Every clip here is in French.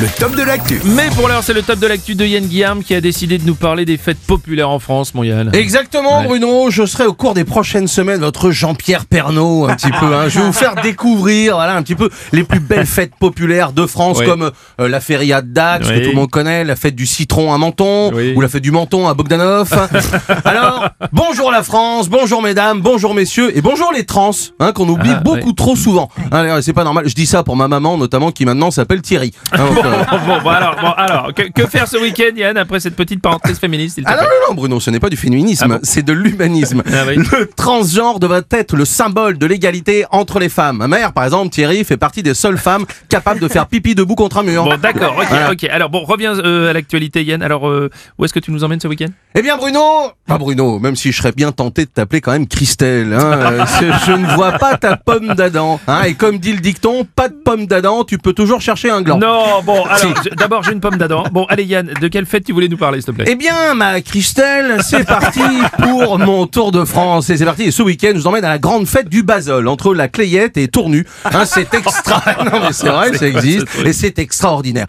le top de l'actu. Mais pour l'heure, c'est le top de l'actu de Yann Guillaume qui a décidé de nous parler des fêtes populaires en France, mon Yann. Exactement, Ouais. Bruno. Je serai au cours des prochaines semaines votre Jean-Pierre Pernaud, un petit peu. hein. Je vais vous faire découvrir, voilà, un petit peu les plus belles fêtes populaires de France, Oui. comme euh, la Feria de Dax, Oui. que tout le monde connaît, la fête du citron à Menton, Oui. ou la fête du menton à Bogdanov. Alors, bonjour la France, bonjour mesdames, bonjour messieurs, et bonjour les trans, hein, qu'on oublie Ah, beaucoup trop souvent. Hein, c'est pas normal. Je dis ça pour ma maman, notamment, qui maintenant s'appelle Thierry. Hein, bon, bon, alors, bon, alors que, que faire ce week-end, Yann, après cette petite parenthèse féministe Ah non, non, non, Bruno, ce n'est pas du féminisme, Ah bon c'est de l'humanisme. Ah oui. Le transgenre devrait être le symbole de l'égalité entre les femmes. Ma mère, par exemple, Thierry, fait partie des seules femmes capables de faire pipi debout contre un mur. Bon, d'accord, ok, Voilà. ok. Alors, bon, reviens euh, à l'actualité, Yann. Alors, euh, où est-ce que tu nous emmènes ce week-end? Eh bien, Bruno, pas Bruno, même si je serais bien tenté de t'appeler quand même Christelle. Hein, euh, je ne vois pas ta pomme d'Adam. Hein, et comme dit le dicton, pas de pomme d'Adam, tu peux toujours chercher un gland. Non, bon, alors, Si. je- d'abord, j'ai une pomme d'Adam. Bon, allez, Yann, de quelle fête tu voulais nous parler, s'il te plaît? Eh bien, ma Christelle, c'est parti pour mon tour de France. Et c'est parti. Et ce week-end, je vous emmène à la grande fête du Basel, entre la Clayette et Tournu. Hein, c'est extra. Non, mais c'est vrai, ça existe. Et c'est extraordinaire.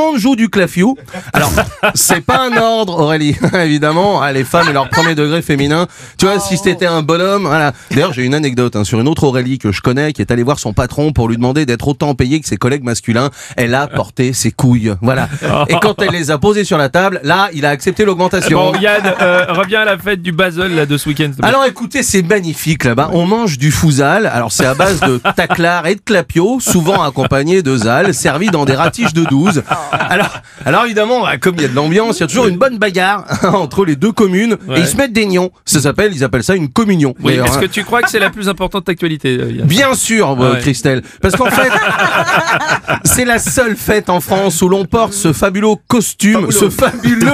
Monde joue du clafiou. Alors, c'est pas un ordre, Aurélie. Évidemment, Ah, les femmes et leur premier degré féminin. Tu vois, si c'était un bonhomme, voilà. D'ailleurs, j'ai une anecdote hein, sur une autre Aurélie que je connais, qui est allée voir son patron pour lui demander d'être autant payée que ses collègues masculins. Elle a porté ses couilles. Voilà. Et quand elle les a posées sur la table, là, il a accepté l'augmentation. Bon, Yann, euh, reviens à la fête du Basel, là, de ce week-end. Alors écoutez, c'est magnifique là-bas. On mange du fouzal. Alors c'est à base de taclar et de clapio, souvent accompagné de zal, servi dans des ratiches de 12. Alors, alors évidemment, bah, comme il y a de l'ambiance, il y a toujours une bonne bagarre entre les deux communes Ouais. et ils se mettent des nions. Ça s'appelle, ils appellent ça une communion. oui, est-ce hein. que tu crois que c'est la plus importante actualité, euh, Bien sûr, euh, Ouais. Christelle. Parce qu'en fait, c'est la seule fête en France où l'on porte ce fabuleux costume, ce fabuleux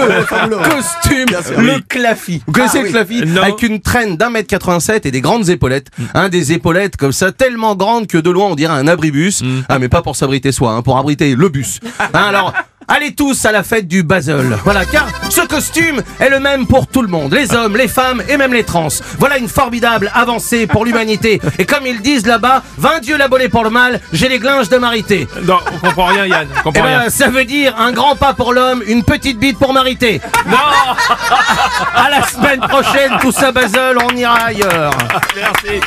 costume, le clafi. Vous connaissez le clafi Non. Avec une traîne d'un mètre 87 et des grandes épaulettes. Hein, des épaulettes comme ça, tellement grandes que de loin on dirait un abribus. Ah, mais pas pour s'abriter soi, hein, pour abriter le bus. Hein, alors... Allez tous à la fête du Basel. Voilà, car ce costume est le même pour tout le monde, les hommes, les femmes et même les trans. Voilà une formidable avancée pour l'humanité. Et comme ils disent là-bas, 20 dieux l'abonné pour le mal, j'ai les glinges de marité. Non, on comprend rien, Yann. On Eh rien. ben, ça veut dire un grand pas pour l'homme, une petite bite pour marité. Non À la semaine prochaine, tous à Basel, on ira ailleurs. Merci.